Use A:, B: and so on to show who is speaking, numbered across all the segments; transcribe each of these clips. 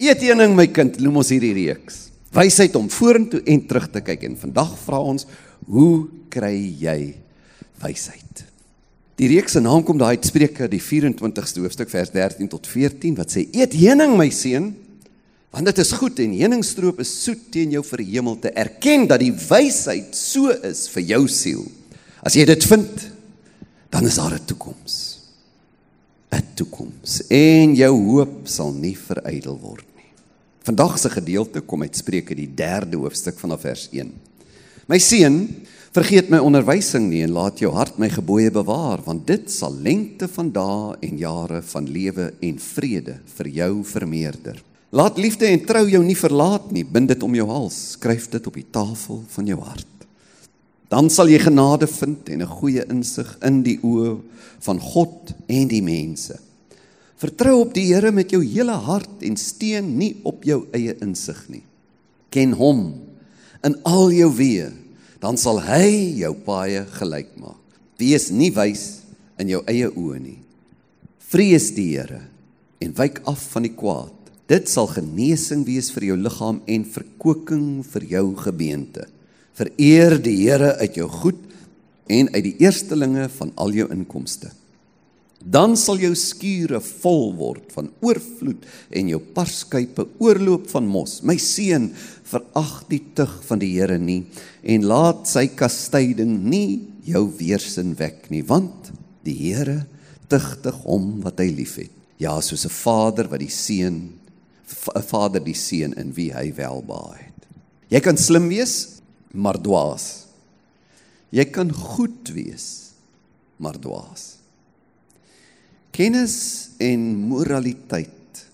A: Eet heuning my kind, noem ons hierdie reeks. Wysheid om vorentoe en terug te kyk en vandag vra ons, hoe kry jy wysheid? Die reeks se naam kom daai uit Spreuke die 24ste hoofstuk vers 13 tot 14 wat sê: Eet heuning my seun, want dit is goed en heuningstroop is soet teen jou vir die hemel te erken dat die wysheid so is vir jou siel. As jy dit vind, dan is daar 'n toekoms. 'n Toekoms en jou hoop sal nie verydel word. Vandag se gedeelte kom uit Spreuke die 3de hoofstuk vanaf vers 1. My seun, vergeet my onderwysing nie en laat jou hart my gebooie bewaar, want dit sal lengte van dae en jare van lewe en vrede vir jou vermeerder. Laat liefde en trou jou nie verlaat nie, bind dit om jou hals, skryf dit op die tafel van jou hart. Dan sal jy genade vind en 'n goeie insig in die oë van God en die mense. Vertrou op die Here met jou hele hart en steun nie op jou eie insig nie. Ken hom in al jou weë, dan sal hy jou paaie gelyk maak. Wees nie wys in jou eie oë nie. Vrees die Here en wyk af van die kwaad. Dit sal genesing wees vir jou liggaam en verkoeking vir jou gebeente. Vereer die Here uit jou goed en uit die eerstelinge van al jou inkomste. Dan sal jou skure vol word van oorvloed en jou parskype oorloop van mos. My seun, verag die tug van die Here nie en laat sy kastyding nie jou weersin wek nie, want die Here tugtig hom wat hy liefhet. Ja, soos 'n vader wat die seun 'n vader die seun in wie hy welbehaag het. Jy kan slim wees, maar dwaas. Jy kan goed wees, maar dwaas. Kennis en moraliteit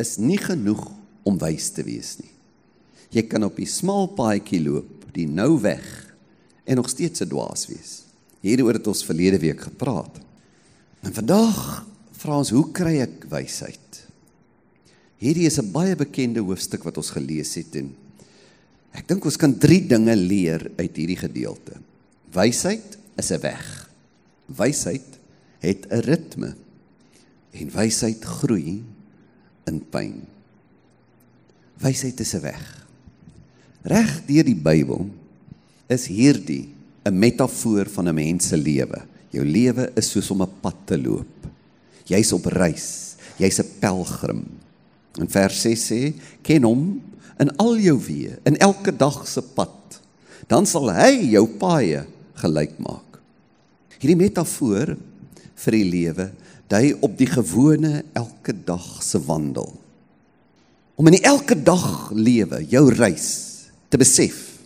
A: is nie genoeg om wys te wees nie. Jy kan op die smal paadjie loop, die nou weg en nog steeds 'n dwaas wees. Hieroor het ons verlede week gepraat. En vandag vra ons, hoe kry ek wysheid? Hierdie is 'n baie bekende hoofstuk wat ons gelees het en Ek dink ons kan 3 dinge leer uit hierdie gedeelte. Wysheid is 'n weg. Wysheid het 'n ritme. En wysheid groei in pyn. Wysheid is 'n weg. Reg deur die Bybel is hierdie 'n metafoor van 'n mens se lewe. Jou lewe is soos om 'n pad te loop. Jy's op reis. Jy's 'n pelgrim. In vers 6 sê: "Ken hom in al jou weë, in elke dag se pad, dan sal hy jou paaie gelyk maak. Hierdie metafoor vir die lewe dui op die gewone elke dag se wandel. Om in die elke dag lewe, jou reis te besef.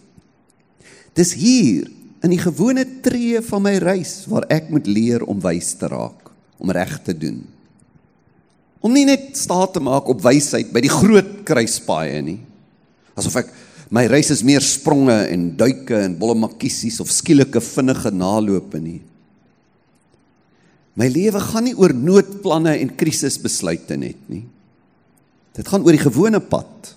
A: Dis hier in die gewone tree van my reis waar ek moet leer om wys te raak, om reg te doen. Om nie net staat te maak op wysheid by die groot kruispaaie nie, Asof ek my reis is meer spronge en duike en bolle makkiesies of skielike vinnige nalope nie. My lewe gaan nie oor noodplanne en krisisbesluite net nie. Dit gaan oor die gewone pad.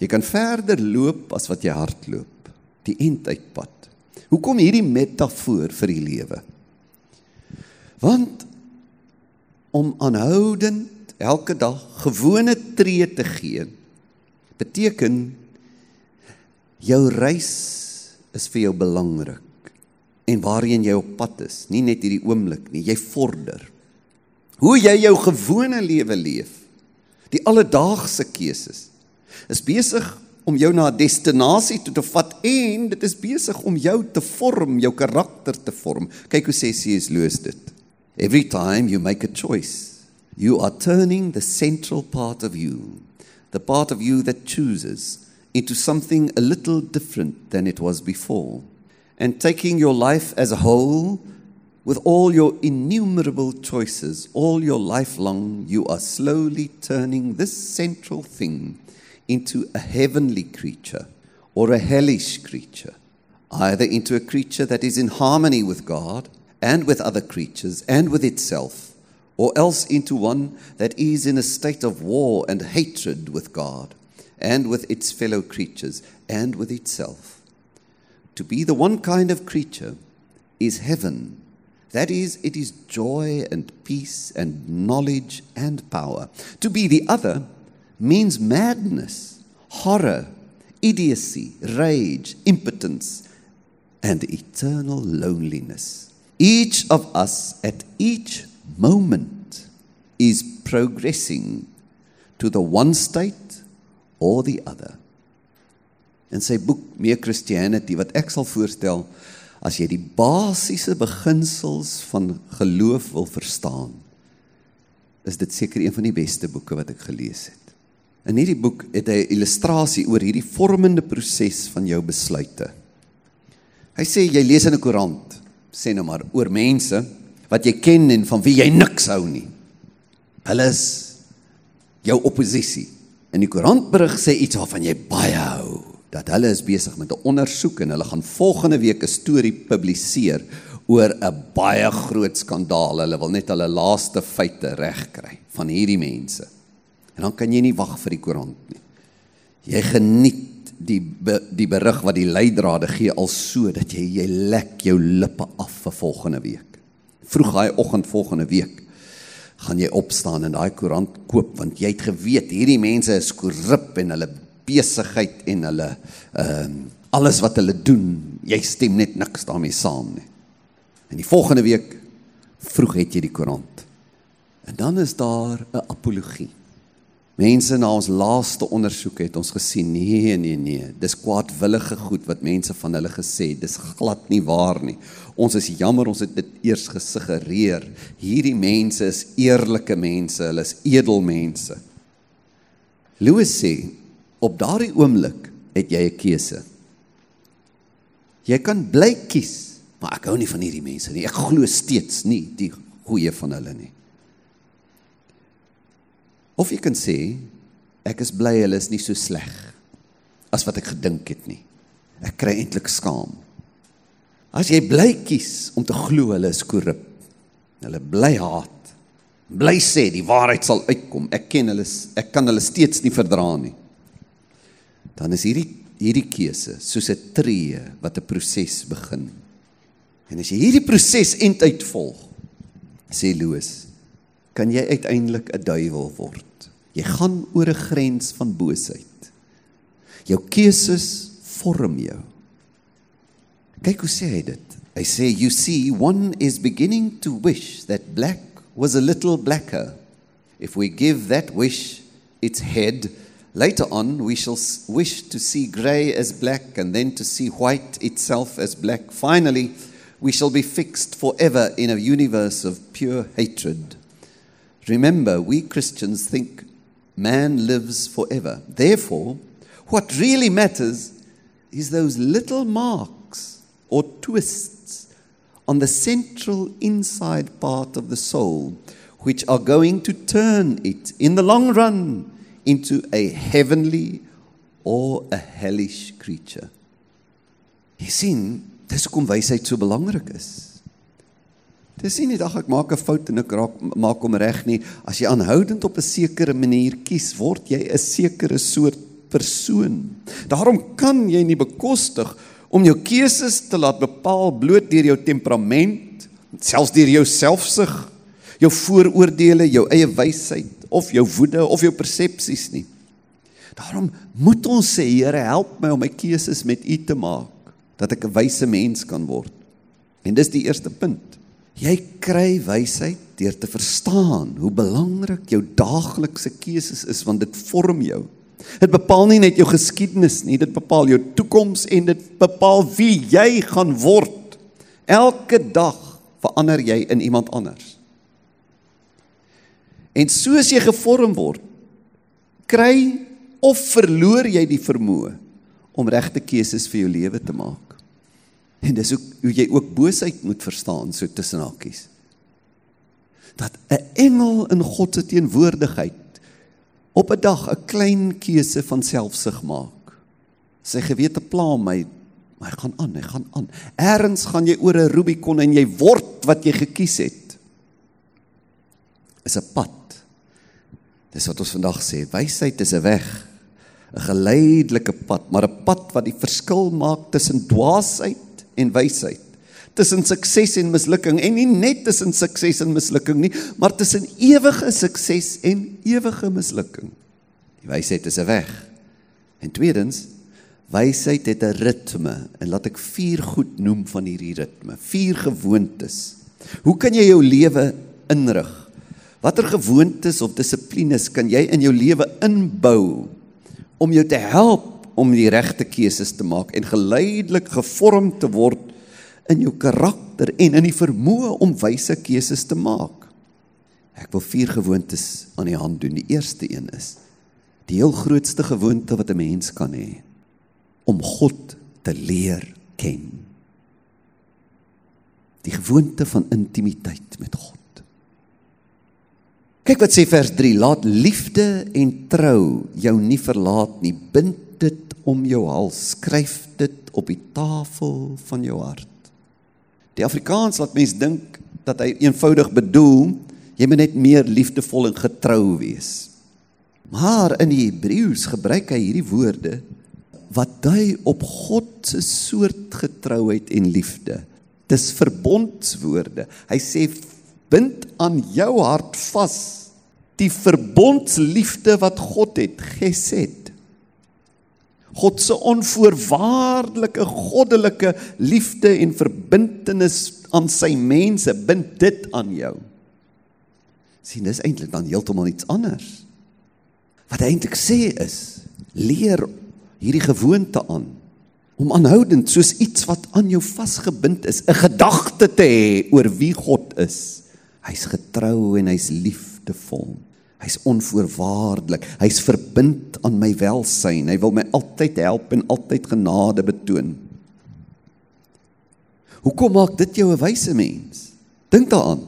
A: Jy kan verder loop as wat jy hardloop, die einduitpad. Hoekom hierdie metafoor vir die lewe? Want om aanhoudend elke dag gewone tree te gee beteken jou reis is vir jou belangrik en waarheen jy op pad is, nie net hierdie oomblik nie, jy vorder. Hoe jy jou gewone lewe leef, die alledaagse keuses, is besig om jou na 'n destinasie toe te vat en dit is besig om jou te vorm, jou karakter te vorm. Kyk hoe sê C.S. Lewis dit. Every time you make a choice, you are turning the central part of you the part of you that chooses, into something a little different than it was before. And taking your life as a whole, with all your innumerable choices, all your life long, you are slowly turning this central thing into a heavenly creature or a hellish creature, either into a creature that is in harmony with God and with other creatures and with itself or else into one that is in a state of war and hatred with God and with its fellow creatures and with itself. To be the one kind of creature is heaven That is, it is joy and peace and knowledge and power. To be the other means madness, horror, idiocy, rage, impotence, and eternal loneliness. Each of us at each moment is progressing to the one state or the other. In sy boek Meer Christianity wat ek sal voorstel as jy die basiese beginsels van geloof wil verstaan, is dit seker een van die beste boeke wat ek gelees het. In hierdie boek het hy 'n illustrasie oor hierdie vormende proses van jou besluite. Hy sê jy lees in 'n koerant, sê nou maar oor mense wat jy ken en van wie jy niks hou nie. Hulle is jou oppositie. In die koerantberig sê iets waarvan jy baie hou, dat hulle is besig met 'n ondersoek en hulle gaan volgende week 'n storie publiseer oor 'n baie groot skandaal. Hulle wil net hulle laaste feite regkry van hierdie mense. En dan kan jy nie wag vir die koerant nie. Jy geniet die be, die berig wat die leidrade gee al so dat jy jy lek jou lippe af vir volgende week. Vroeg daai oggend volgende week gaan jy opstaan en daai koerant koop want jy het geweet hierdie mense is korrup en hulle besigheid en hulle ehm uh, alles wat hulle doen, jy stem net niks daarmee saam nie. En die volgende week vroeg het jy die koerant. En dan is daar 'n apologie. Mense na ons laaste ondersoek het ons gesien nee nee nee dis kwaadwillige goed wat mense van hulle gesê dis glad nie waar nie ons is jammer ons het dit eers gesuggereer hierdie mense is eerlike mense hulle is edelmense Louis sê op daardie oomblik het jy 'n keuse jy kan bly kies maar ek hou nie van hierdie mense nie ek glo steeds nie die goeie van hulle nie Of jy kan sê ek is bly hulle is nie so sleg as wat ek gedink het nie. Ek kry eintlik skaam. As jy bly kies om te glo hulle is korrup. Hulle bly haat. Bly sê die waarheid sal uitkom. Ek ken hulle ek kan hulle steeds nie verdra nie. Dan is hierdie hierdie keuse soos 'n tree wat 'n proses begin. En as jy hierdie proses end uitvolg, sê Loos, kan jy uiteindelik 'n duiwel word. Jy gaan oor 'n grens van boosheid. Jou keuses vorm jou. Kyk hoe sê hy dit. Hy sê you see one is beginning to wish that black was a little blacker. If we give that wish its head, later on we shall wish to see grey as black and then to see white itself as black. Finally, we shall be fixed forever in a universe of pure hatred. Remember, we Christians think man lives forever. Therefore, what really matters is those little marks or twists on the central inside part of the soul, which are going to turn it in the long run into a heavenly or a hellish creature. Jy sien, dis hoekom wysheid so belangrik is. Dis nie net ag ek maak 'n fout en ek raak maak hom reg nie. As jy aanhoudend op 'n sekere manier kies, word jy 'n sekere soort persoon. Daarom kan jy nie bekostig om jou keuses te laat bepaal bloot deur jou temperament, selfs deur jou selfsug, jou vooroordeele, jou eie wysheid of jou woede of jou persepsies nie. Daarom moet ons sê, Here, help my om my keuses met U te maak dat ek 'n wyse mens kan word. En dis die eerste punt. Jy kry wysheid deur te verstaan hoe belangrik jou daaglikse keuses is want dit vorm jou. Dit bepaal nie net jou geskiedenis nie, dit bepaal jou toekoms en dit bepaal wie jy gaan word. Elke dag verander jy in iemand anders. En soos jy gevorm word, kry of verloor jy die vermoë om regte keuses vir jou lewe te maak. En dis ook hoe jy ook boosheid moet verstaan so tussen hakies. Dat 'n engel in God se teenwoordigheid op 'n dag 'n klein keuse van selfsug maak. Sy gewete pla my, maar hy gaan aan, hy gaan aan. Eerens gaan jy oor 'n Rubicon en jy word wat jy gekies het. Is 'n pad. Dis wat ons vandag sê, wysheid is 'n weg, 'n geleidelike pad, maar 'n pad wat die verskil maak tussen dwaasheid en wysheid. tussen sukses en mislukking en nie net tussen sukses en mislukking nie, maar tussen ewige sukses en ewige mislukking. Die wysheid is 'n weg. En tweedens, wysheid het 'n ritme en laat ek vier goed noem van hierdie ritme, vier gewoontes. Hoe kan jy jou lewe inrig? Watter gewoontes of dissiplines kan jy in jou lewe inbou om jou te help om die regte keuses te maak en geleidelik gevorm te word in jou karakter en in die vermoë om wyse keuses te maak. Ek wil vier gewoontes aan die hand doen. Die eerste een is die heel grootste gewoonte wat 'n mens kan hê om God te leer ken. Die gewoonte van intimiteit met God. Kyk wat sê vers 3: Laat liefde en trou jou nie verlaat nie. Bind dit om jou hals, skryf dit op die tafel van jou hart. Die Afrikaans laat mens dink dat hy eenvoudig bedoel jy moet net meer liefdevol en getrou wees. Maar in die Hebreëus gebruik hy hierdie woorde wat dui op God se soort getrouheid en liefde. Dis verbondswoorde. Hy sê bind aan jou hart vas die verbondsliefde wat God het gesed. God se onvoorwaardelike goddelike liefde en verbintenis aan sy mense bind dit aan jou. sien dis eintlik dan heeltemal iets anders. Wat hy eintlik sê is leer hierdie gewoonte aan om aanhoudend soos iets wat aan jou vasgebind is, 'n gedagte te hê oor wie God is. Hy's getrou en hy's liefdevol. Hy's onvoorwaardelik. Hy's verbind aan my welsyn. Hy wil my altyd help en altyd genade betoon. Hoekom maak dit jou 'n wyse mens? Dink daaraan.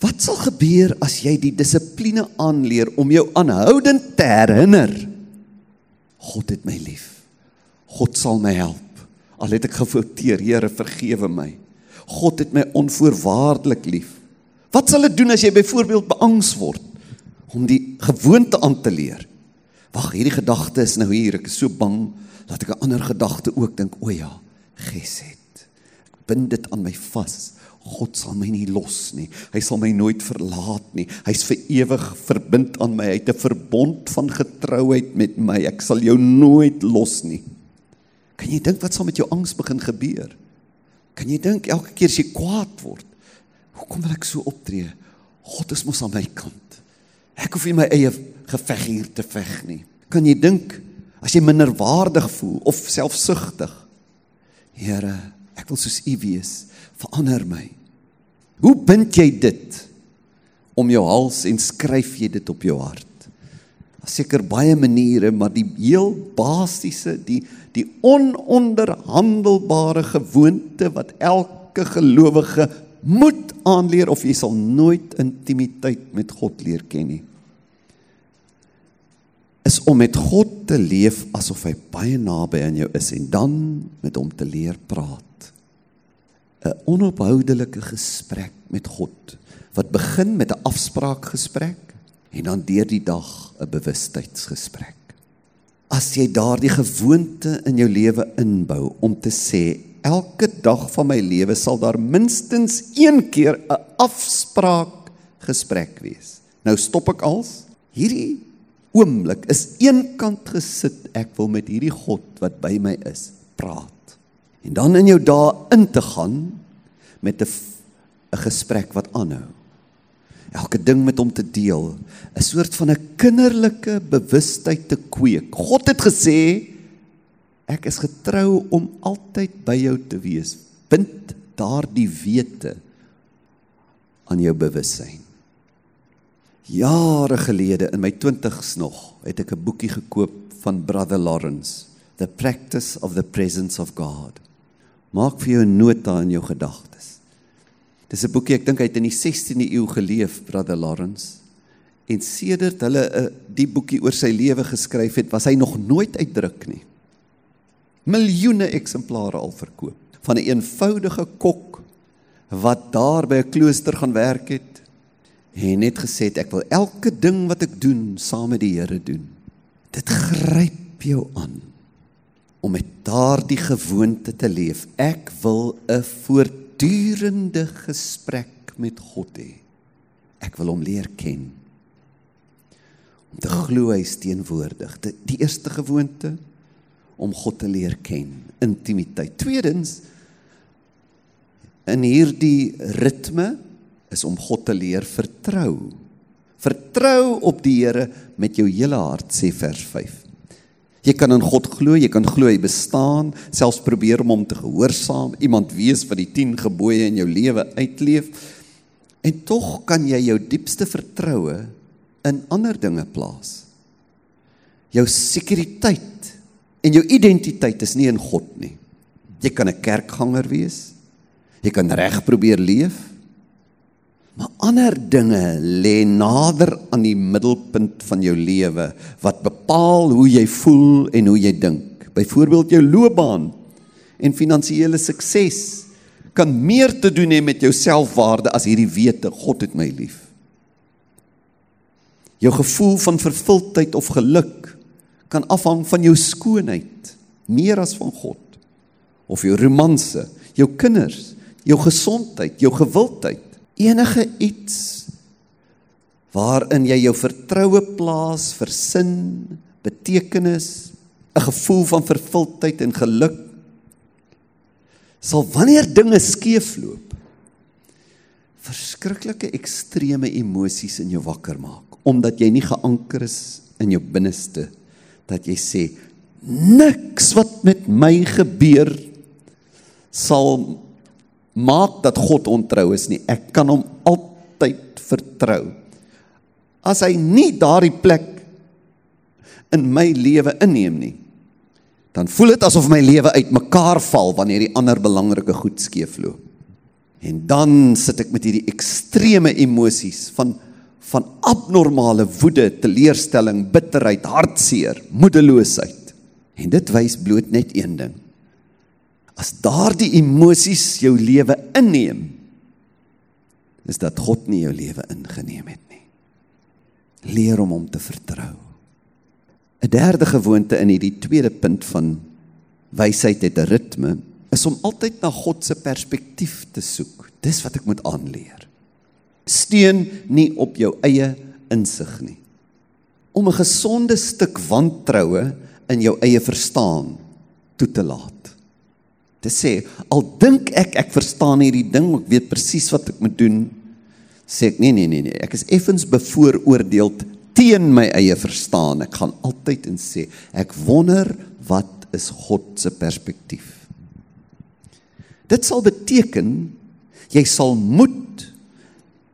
A: Wat sal gebeur as jy die dissipline aanleer om jou aanhoudend te herinner? God het my lief. God sal my help. Al het ek gefouteer, Here, vergewe my. God het my onvoorwaardelik lief. Wat sal dit doen as jy byvoorbeeld beangs word om die gewoonte aan te leer? Wag, hierdie gedagte is nou hier, ek is so bang dat ek 'n ander gedagte ook dink, o ja, Geset. Ek bind dit aan my vas. God sal my nie los nie. Hy sal my nooit verlaat nie. Hy's vir ewig verbind aan my. Hy het 'n verbond van getrouheid met my. Ek sal jou nooit los nie. Kan jy dink wat sal met jou angs begin gebeur? Kan jy dink elke keer as jy kwaad word, Hoekom wil ek so optree? God is mos aan my kant. Ek hoef nie my eie geveg hier te veg nie. Kan jy dink as jy minderwaardig voel of selfsugtig? Here, ek wil soos U wees. Verander my. Hoe bind jy dit om jou hals en skryf jy dit op jou hart? Seker baie maniere, maar die heel basiese, die die ononderhandelbare gewoonte wat elke gelowige moet aanleer of jy sal nooit intimiteit met God leer ken nie. Is om met God te leef asof hy baie naby aan jou is en dan met hom te leer praat. 'n Onophoudelike gesprek met God wat begin met 'n afspraakgesprek en dan deur die dag 'n bewustheidsgesprek. As jy daardie gewoonte in jou lewe inbou om te sê elke dag van my lewe sal daar minstens een keer 'n afspraak gesprek wees. Nou stop ek als hierdie oomblik is eenkant gesit ek wil met hierdie God wat by my is praat. En dan in jou dae in te gaan met 'n 'n gesprek wat aanhou. Elke ding met hom te deel, 'n soort van 'n kinderlike bewustheid te kweek. God het gesê Ek is getrou om altyd by jou te wees. Bind daardie wete aan jou bewussyn. Jare gelede in my 20's nog, het ek 'n boekie gekoop van Brother Lawrence, The Practice of the Presence of God. Maak vir jou 'n nota in jou gedagtes. Dis 'n boekie, ek dink hy het in die 16de eeu geleef, Brother Lawrence. En sedert hulle 'n uh, die boekie oor sy lewe geskryf het, was hy nog nooit uitdruk nie miljoene eksemplare al verkoop van 'n een eenvoudige kok wat daar by 'n klooster gaan werk het en net gesê het ek wil elke ding wat ek doen saam met die Here doen. Dit gryp jou aan om met daardie gewoonte te leef. Ek wil 'n voortdurende gesprek met God hê. Ek wil hom leer ken. Om te glo hy is teenwoordig. Die, die eerste gewoonte om God te leer ken, intimiteit. Tweedens in hierdie ritme is om God te leer vertrou. Vertrou op die Here met jou hele hart, sê vers 5. Jy kan in God glo, jy kan glo hy bestaan, selfs probeer om hom te gehoorsaam, iemand wees wat die 10 gebooie in jou lewe uitleef. En tog kan jy jou diepste vertroue in ander dinge plaas. Jou sekuriteit en jou identiteit is nie in God nie. Jy kan 'n kerkganger wees. Jy kan reg probeer leef. Maar ander dinge lê nader aan die middelpunt van jou lewe wat bepaal hoe jy voel en hoe jy dink. Byvoorbeeld jou loopbaan en finansiële sukses kan meer te doen hê met jou selfwaarde as hierdie wete God het my lief. Jou gevoel van vervuldheid of geluk kan afhang van jou skoonheid meer as van God of jou romanse, jou kinders, jou gesondheid, jou gewildheid enige iets waarin jy jou vertroue plaas vir sin, betekenis, 'n gevoel van vervuldheid en geluk sal wanneer dinge skeefloop verskriklike ekstreme emosies in jou wakker maak omdat jy nie geanker is in jou binneste dat jy sê niks wat met my gebeur sal maak dat God ontrou is nie. Ek kan hom altyd vertrou. As hy nie daardie plek in my lewe inneem nie, dan voel dit asof my lewe uitmekaar val wanneer die ander belangrike goed skeefloop. En dan sit ek met hierdie ekstreme emosies van van abnormale woede, teleurstelling, bitterheid, hartseer, moedeloosheid. En dit wys bloot net een ding as daardie emosies jou lewe inneem is dat God nie jou lewe ingeneem het nie. Leer om hom te vertrou. 'n derde gewoonte in hierdie tweede punt van wysheid het 'n ritme is om altyd na God se perspektief te soek. Dis wat ek moet aanleer. Steun nie op jou eie insig nie. Om 'n gesonde stuk wantroue in jou eie verstaan toe te laat te sê al dink ek ek verstaan hierdie ding ek weet presies wat ek moet doen. Sê ek nee nee nee nee ek is effens bevooroordeel teen my eie verstaan. Ek gaan altyd en sê ek wonder wat is God se perspektief. Dit sal beteken jy sal moet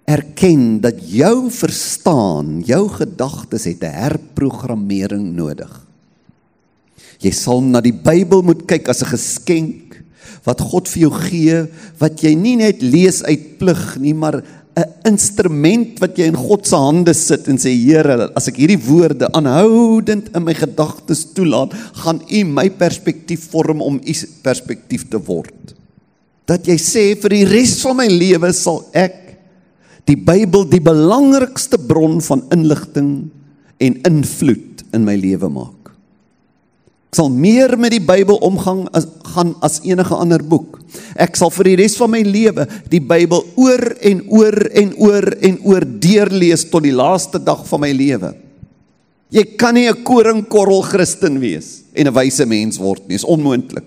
A: erken dat jou verstaan jou gedagtes het 'n herprogrammering nodig. Jy sal na die Bybel moet kyk as 'n geskenk wat God vir jou gee wat jy nie net lees uit plig nie maar 'n instrument wat jy in God se hande sit en sê Here as ek hierdie woorde aanhoudend in my gedagtes toelaat gaan U my perspektief vorm om U perspektief te word. Dat jy sê vir die res van my lewe sal ek die Bybel die belangrikste bron van inligting en invloed in my lewe maak Ek sal meer met die Bybel omgang as gaan as enige ander boek. Ek sal vir die res van my lewe die Bybel oor en oor en oor en oor deurlees tot die laaste dag van my lewe. Jy kan nie 'n koringkorrel Christen wees en 'n wyse mens word nie, is onmoontlik.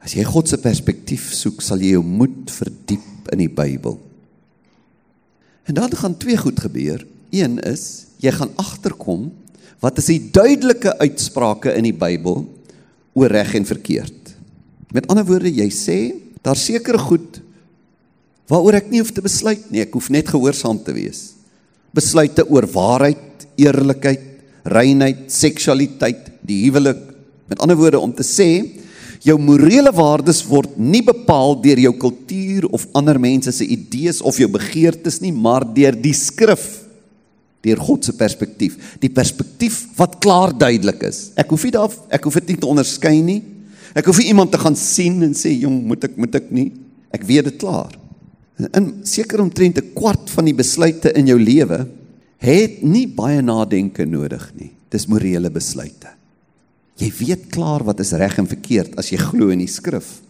A: As jy God se perspektief soek, sal jy jou moed verdiep in die Bybel. En dan gaan twee goed gebeur. Een is jy gaan agterkom wat is die duidelike uitsprake in die Bybel oor reg en verkeerd. Met ander woorde, jy sê daar seker goed waaroor ek nie hoef te besluit nie, ek hoef net gehoorsaam te wees. Besluite oor waarheid, eerlikheid, reinheid, seksualiteit, die huwelik. Met ander woorde om te sê jou morele waardes word nie bepaal deur jou kultuur of ander mense se idees of jou begeertes nie, maar deur die skrif deur God se perspektief, die perspektief wat klaar duidelik is. Ek hoef nie daar ek hoef dit nie te onderskei nie. Ek hoef nie iemand te gaan sien en sê jong, moet ek moet ek nie. Ek weet dit klaar. In seker omtrent 'n kwart van die besluite in jou lewe het nie baie nadenke nodig nie. Dis morele besluite. Jy weet klaar wat is reg en verkeerd as jy glo in die skrif.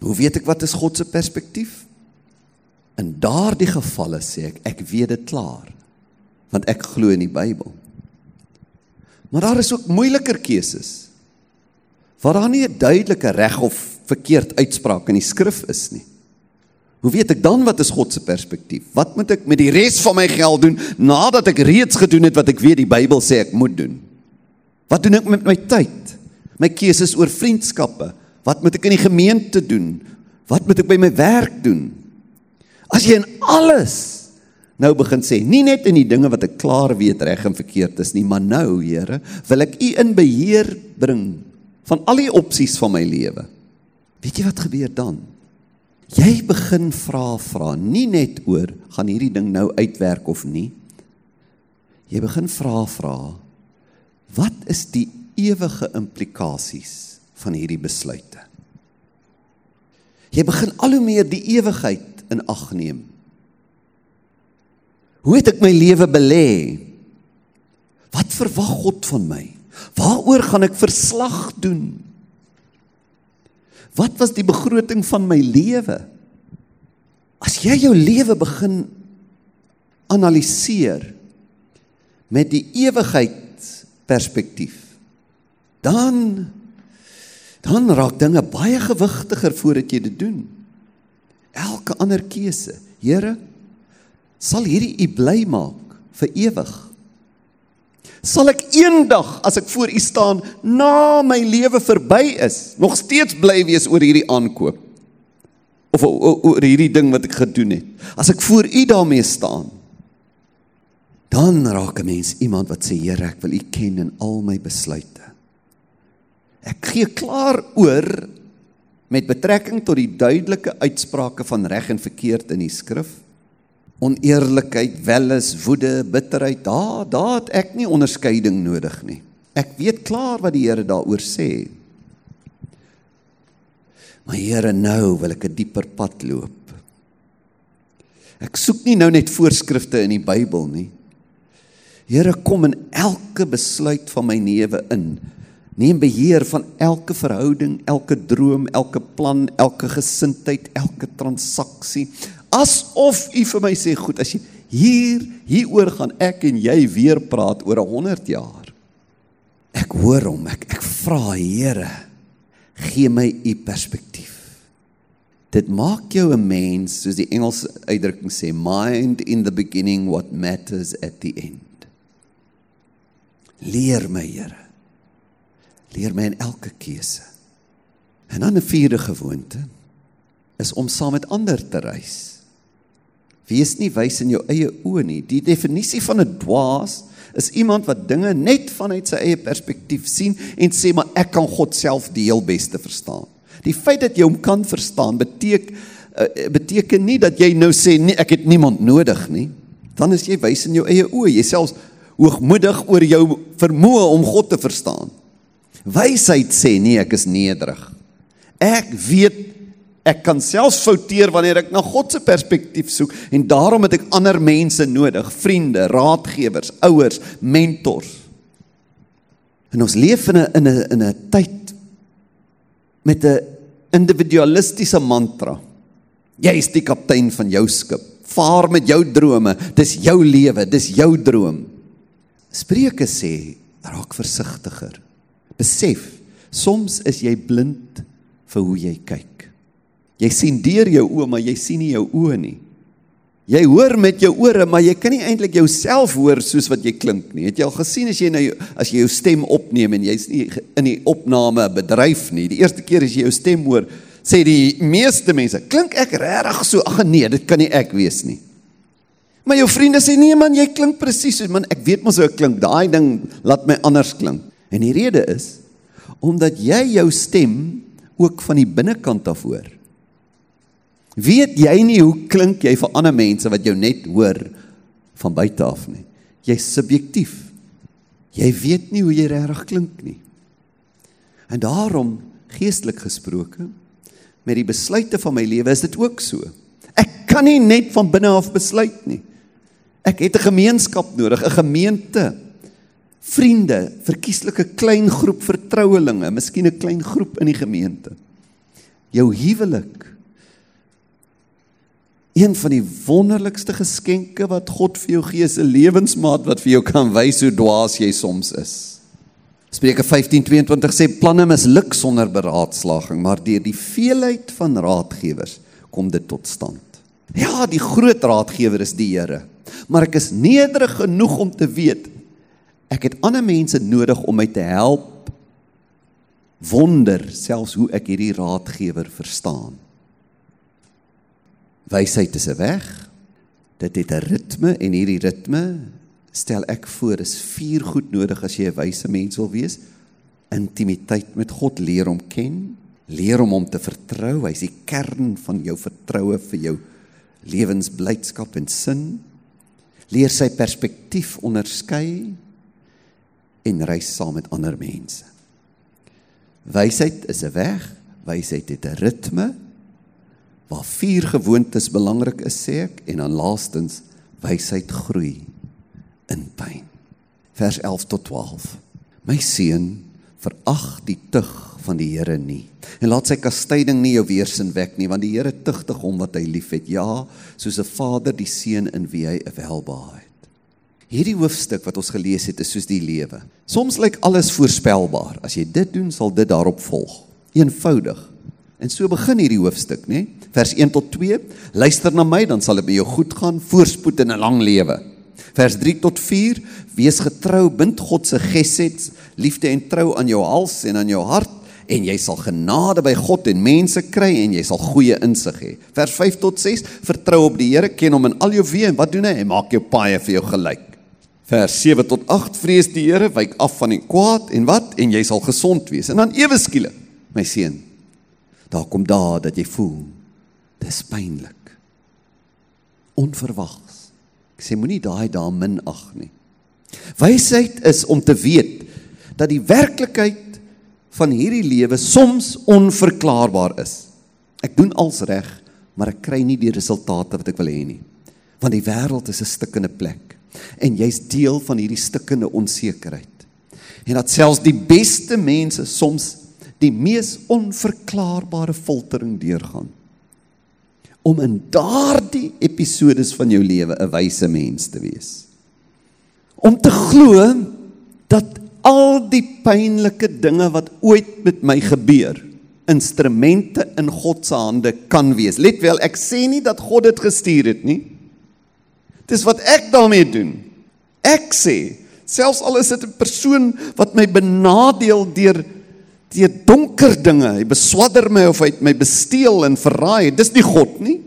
A: Hoe weet ek wat is God se perspektief? In daardie gevalle sê ek ek weet dit klaar want ek glo in die Bybel. Maar daar is ook moeiliker keuses waar daar nie 'n duidelike reg of verkeerd uitspraak in die skrif is nie. Hoe weet ek dan wat is God se perspektief? Wat moet ek met die res van my geld doen nadat ek reeds gedoen het wat ek weet die Bybel sê ek moet doen? Wat doen ek met my tyd? My keuses oor vriendskappe? Wat moet ek in die gemeente doen? Wat moet ek by my werk doen? As jy in alles nou begin sê, nie net in die dinge wat ek klaar weet reg en verkeerd is nie, maar nou, Here, wil ek U in beheer bring van al die opsies van my lewe. Weet jy wat gebeur dan? Jy begin vra vra, nie net oor gaan hierdie ding nou uitwerk of nie. Jy begin vra vra, wat is die ewige implikasies van hierdie besluite? Jy begin al hoe meer die ewigheid in ag neem Hoe het ek my lewe belê? Wat verwag God van my? Waaroor gaan ek verslag doen? Wat was die begroting van my lewe? As jy jou lewe begin analiseer met die ewigheid perspektief, dan dan raak dinge baie gewigtiger voordat jy dit doen. Elke ander keuse, Here, sal hierdie u bly maak vir ewig. Sal ek eendag as ek voor u staan na my lewe verby is, nog steeds bly wees oor hierdie aankoop of oor hierdie ding wat ek gedoen het. As ek voor u daarmee staan, dan raak 'n mens iemand wat sê Here, ek wil u ken in al my besluite. Ek gee klaar oor met betrekking tot die duidelike uitsprake van reg en verkeerd in die skrif oneerlikheid, welis, woede, bitterheid, daar daar het ek nie onderskeiding nodig nie. Ek weet klaar wat die Here daaroor sê. Maar Here, nou wil ek 'n dieper pad loop. Ek soek nie nou net voorskrifte in die Bybel nie. Here, kom in elke besluit van my lewe in. Neem beheer van elke verhouding, elke droom, elke plan, elke gesindheid, elke transaksie, asof u vir my sê goed as jy hier hieroor gaan ek en jy weer praat oor 100 jaar. Ek hoor hom ek ek vra Here gee my u perspektief. Dit maak jou 'n mens soos die Engelse uitdrukking sê mind in the beginning what matters at the end. Leer my Here. Leer my in elke keuse. En dan 'n vierde gewoonte is om saam met ander te reis Wees nie wys in jou eie oë nie. Die definisie van 'n dwaas is iemand wat dinge net vanuit sy eie perspektief sien en sê maar ek kan God self die heel beste verstaan. Die feit dat jy hom kan verstaan beteken uh, beteken nie dat jy nou sê nee ek het niemand nodig nie. Dan is jy wys in jou eie oë. Jy selfs hoogmoedig oor jou vermoë om God te verstaan. Wysheid sê nee ek is nederig. Ek weet Ek kan selfs fouteer wanneer ek na God se perspektief soek en daarom het ek ander mense nodig, vriende, raadgewers, ouers, mentors. En ons leef in 'n in 'n in 'n tyd met 'n individualistiese mantra. Jy is die kaptein van jou skip. Vaar met jou drome. Dis jou lewe, dis jou droom. Spreuke sê, raak versigtiger. Besef, soms is jy blind vir hoe jy kyk. Jy sien deur jou oë, maar jy sien nie jou oë nie. Jy hoor met jou ore, maar jy kan nie eintlik jouself hoor soos wat jy klink nie. Het jy al gesien as jy nou as jy jou stem opneem en jy's nie in die opname bedryf nie. Die eerste keer as jy jou stem hoor, sê die meeste mense, "Klink ek regtig so?" Ag nee, dit kan nie ek wees nie. Maar jou vriende sê, "Nee man, jy klink presies soos man, ek weet mos hoe ek klink. Daai ding laat my anders klink." En die rede is omdat jy jou stem ook van die binnekant af hoor. Weet jy nie hoe klink jy vir ander mense wat jou net hoor van buite af nie? Jy's subjektief. Jy weet nie hoe jy regtig klink nie. En daarom geestelik gesproke met die besluite van my lewe is dit ook so. Ek kan nie net van binne af besluit nie. Ek het 'n gemeenskap nodig, 'n gemeente vriende, verkieslike klein groep vertrouelinge, miskien 'n klein groep in die gemeente. Jou huwelik. Een van die wonderlikste geskenke wat God vir jou gee is 'n lewensmaat wat vir jou kan wys hoe dwaas jy soms is. Spreuke 15:22 sê planne misluk sonder beraadslaging, maar deur die veelheid van raadgewers kom dit tot stand. Ja, die groot raadgewer is die Here. Maar ek is nederig genoeg om te weet ek het ander mense nodig om my te help wonder selfs hoe ek hierdie raadgewer verstaan. Wysheid is 'n weg. Dit het 'n ritme en hierdie ritme stel ek voor is vier goed nodig as jy 'n wyse mens wil wees. Intimiteit met God, leer hom ken, leer hom om te vertrou. Hy's die kern van jou vertroue vir jou lewensblydskap en sin. Leer sy perspektief onderskei en reis saam met ander mense. Wysheid is 'n weg, wysheid het 'n ritme waar vier gewoontes belangrik is sê ek en dan laastens wysheid groei in pyn. Vers 11 tot 12. My seun, verag die tug van die Here nie. En laat sy kastyding nie jou weersin wek nie, want die Here tugtig hom wat hy liefhet. Ja, soos 'n vader die seun in wie hy welbehaag het. Hierdie hoofstuk wat ons gelees het, is soos die lewe. Soms lyk alles voorspelbaar. As jy dit doen, sal dit daarop volg. Eenvoudig. En so begin hierdie hoofstuk, nê? Vers 1 tot 2. Luister na my, dan sal dit met jou goed gaan, voorspoed en 'n lang lewe. Vers 3 tot 4: Wees getrou, bind God se gesed, liefde en trou aan jou hals en aan jou hart en jy sal genade by God en mense kry en jy sal goeie insig hê. Vers 5 tot 6: Vertrou op die Here, ken hom in al jou weë en wat doen hy? Hy maak jou paaie vir jou gelyk. Vers 7 tot 8: Vrees die Here, wyk af van die kwaad en wat? En jy sal gesond wees. En dan ewe skielik, my seun, daar kom daar dat jy voel dis pynlik. Onverwags. Ek sê moenie daai dae minag nie. Wysheid is om te weet dat die werklikheid van hierdie lewe soms onverklaarbaar is. Ek doen als reg, maar ek kry nie die resultate wat ek wil hê nie. Want die wêreld is 'n stikkende plek en jy's deel van hierdie stikkende onsekerheid. En dat selfs die beste mense soms die mees onverklaarbare foltering deurgaan om in daardie episodes van jou lewe 'n wyse mens te wees. Om te glo dat al die pynlike dinge wat ooit met my gebeur, instrumente in God se hande kan wees. Let wel, ek sê nie dat God dit gestuur het nie. Dis wat ek daarmee doen. Ek sê, selfs al is dit 'n persoon wat my benadeel deur deur donker dinge, hy beswadder my of hy my besteel en verraai. Dis nie God nie.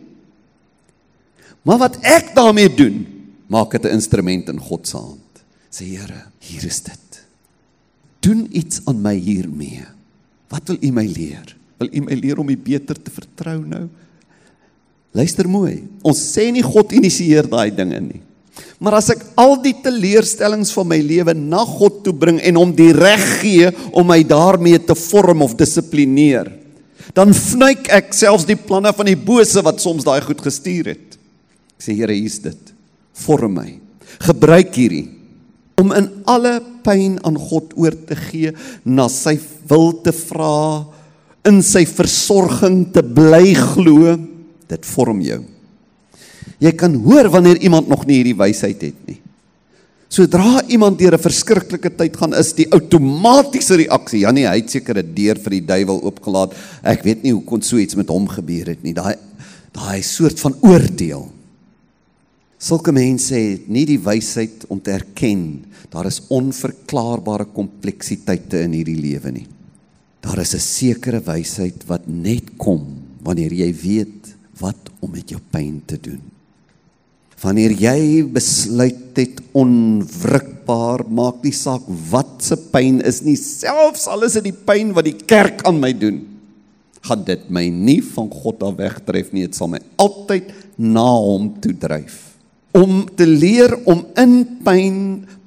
A: Maar wat ek daarmee doen, maak dit 'n instrument in God se hand. Sê Here, hier is dit. Doen iets aan my hiermee. Wat wil U my leer? Wil U my leer om U beter te vertrou nou? Luister mooi. Ons sê nie God initieer daai dinge nie. Maar as ek al die teleurstellings van my lewe na God toe bring en hom die reg gee om my daarmee te vorm of dissiplineer, dan vnuik ek selfs die planne van die bose wat soms daai goed gestuur het. Ek sê Here, hier's dit. Vorm my. Gebruik hierdie om in alle pyn aan God oor te gee, na sy wil te vra, in sy versorging te bly glo. Dit vorm jou. Jy kan hoor wanneer iemand nog nie hierdie wysheid het nie. Sodra iemand deur 'n verskriklike tyd gaan, is die outomatiese reaksie, ja nee, hy het seker 'n deur vir die duiwel oopgelaat. Ek weet nie hoe kon so iets met hom gebeur het nie. Daai daai soort van oordeel. Sulke mense het nie die wysheid om te erken daar is onverklaarbare kompleksiteite in hierdie lewe nie. Daar is 'n sekere wysheid wat net kom wanneer jy weet wat om met jou pyn te doen. Wanneer jy besluit het onwrikbaar, maak nie saak wat se pyn is nie, selfs al is dit die pyn wat die kerk aan my doen, gaan dit my nie van God af wegdryf nie, dit sal my altyd na hom toe dryf. Om te leer om in pyn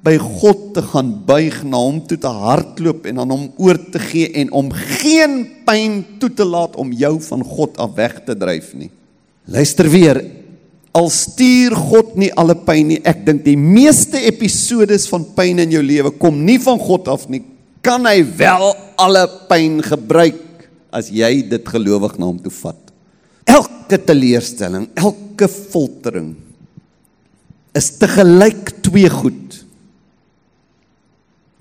A: by God te gaan buig na hom toe te hardloop en aan hom oor te gee en om geen pyn toe te laat om jou van God af weg te dryf nie. Luister weer, Al stuur God nie alle pyn nie. Ek dink die meeste episodes van pyn in jou lewe kom nie van God af nie. Kan hy wel alle pyn gebruik as jy dit gelowig na hom toe vat? Elke teleurstelling, elke foltering is te gelyk twee goed.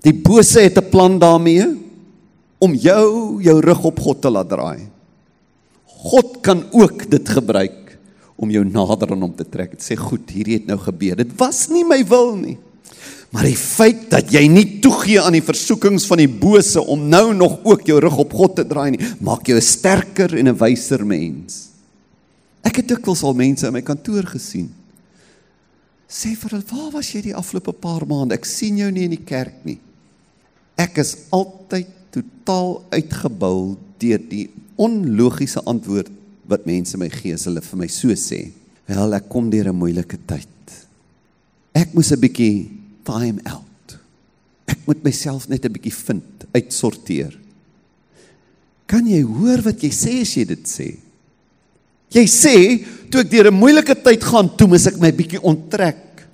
A: Die bose het 'n plan daarmee om jou jou rug op God te laat draai. God kan ook dit gebruik om jou nader aan hom te trek. Dit sê goed, hierdie het nou gebeur. Dit was nie my wil nie. Maar die feit dat jy nie toegee aan die versoekings van die bose om nou nog ook jou rug op God te draai nie, maak jou 'n sterker en 'n wyser mens. Ek het dikwels al mense in my kantoor gesien. Sê vir hulle, "Waar was jy die afgelope paar maande? Ek sien jou nie in die kerk nie." Ek is altyd totaal uitgebou deur die onlogiese antwoord wat mense my gee as hulle vir my so sê. Wel, ek kom deur 'n moeilike tyd. Ek moes 'n bietjie time out. Ek moet myself net 'n bietjie vind, uitsorteer. Kan jy hoor wat jy sê as jy dit sê? Jy sê toe ek deur 'n moeilike tyd gaan, toe moet ek my bietjie onttrek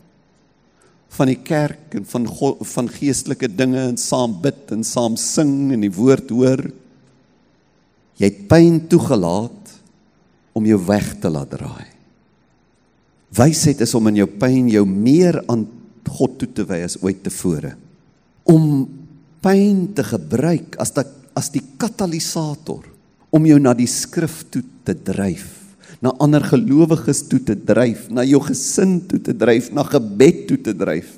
A: van die kerk en van God, van geestelike dinge en saam bid en saam sing en die woord hoor. Jy het pyn toegelaat om jou weg te laat draai. Wysheid is om in jou pyn jou meer aan God toe te wy as ooit tevore. Om pyn te gebruik as dat as die katalisator om jou na die skrif toe te dryf, na ander gelowiges toe te dryf, na jou gesin toe te dryf, na gebed toe te dryf.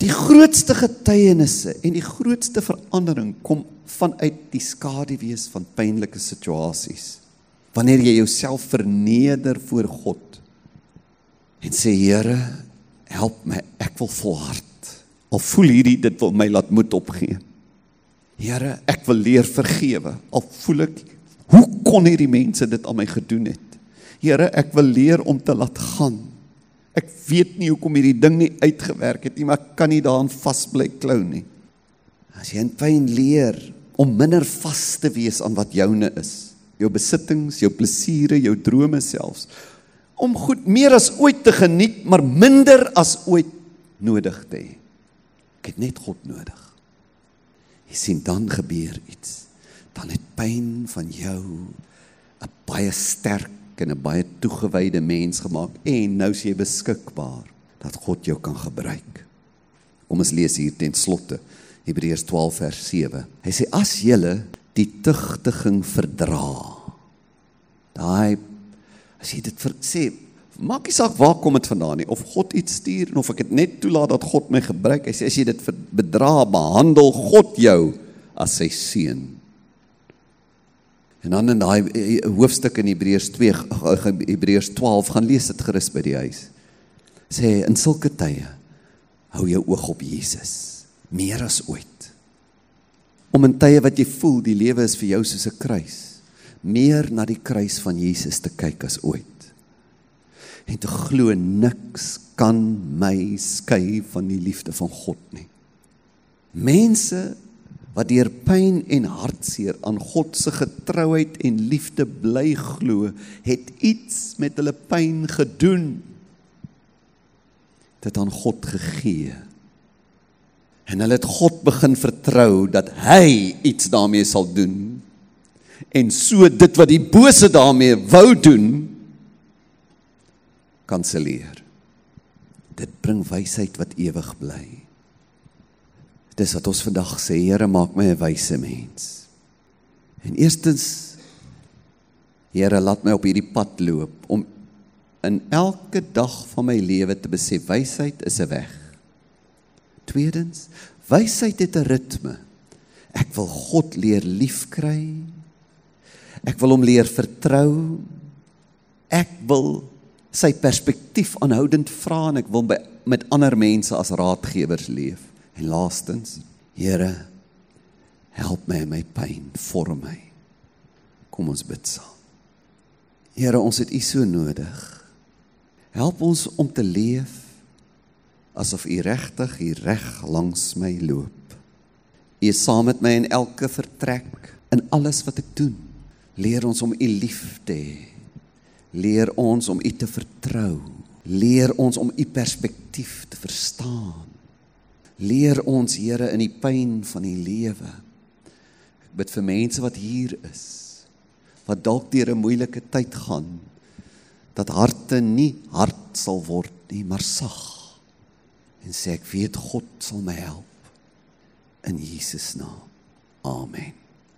A: Die grootste getuienisse en die grootste verandering kom vanuit die skaduwees van pynlike situasies. Wanneer jy jouself verneder voor God en sê Here, help my, ek wil volhard. Al voel hierdie dit wil my laat moed opgee. Here, ek wil leer vergewe. Al voel ek hoe kon hierdie mense dit aan my gedoen het? Here, ek wil leer om te laat gaan. Ek weet nie hoekom hierdie ding nie uitgewerk het nie, maar ek kan nie daaraan vasbly klou nie. As jy in pyn leer om minder vas te wees aan wat joune is, jou besittings, jou plesiere, jou drome selfs, om goed meer as ooit te geniet, maar minder as ooit nodig te hê. Ek het net God nodig. Jy sien dan gebeur iets. Dan het pyn van jou 'n baie sterk en 'n baie toegewyde mens gemaak en nou is jy beskikbaar dat God jou kan gebruik. Kom ons lees hier ten slotte Hebreërs 12 vers 7. Hy sê as julle die tugtiging verdra. Daai as jy dit vir, sê maak nie saak waar kom dit vandaan nie of God iets stuur en of ek dit net toelaat dat God my gebruik. Hy sê as jy dit bedra, behandel God jou as sy seun. En dan in daai eh, eh, hoofstuk in Hebreërs 2 Hebreërs 12 gaan lees dit gerus by die huis. Sê in sulke tye hou jou oog op Jesus meer as ooit. Om in tye wat jy voel die lewe is vir jou soos 'n kruis, meer na die kruis van Jesus te kyk as ooit. En te glo niks kan my skei van die liefde van God nie. Mense wat deur pyn en hartseer aan God se getrouheid en liefde bly glo, het iets met hulle pyn gedoen. Dit aan God gegee. En hulle het God begin vertrou dat hy iets daarmee sal doen. En so dit wat die bose daarmee wou doen, kanselleer. Dit bring wysheid wat ewig bly. Dis wat ons vandag sê, Here, maak my 'n wyse mens. En eerstens Here, laat my op hierdie pad loop om in elke dag van my lewe te besef wysheid is 'n weg. Tweedens, wysheid het 'n ritme. Ek wil God leer liefkry. Ek wil hom leer vertrou. Ek wil sy perspektief aanhoudend vra en ek wil by met ander mense as raadgewers leef. En laastens, Here, help my in my pyn, vorm my. Kom ons bid saam. Here, ons het U so nodig. Help ons om te leef asof U regtig hier reg langs my loop. U is saam met my in elke vertrek, in alles wat ek doen. Leer ons om U lief te hê. Leer ons om U te vertrou. Leer ons om U perspektief te verstaan. Leer ons Here in die pyn van die lewe. Ek bid vir mense wat hier is wat dalk deur 'n moeilike tyd gaan dat harte nie hard sal word nie, maar sag. En sê ek weet God sal my help in Jesus naam. Amen.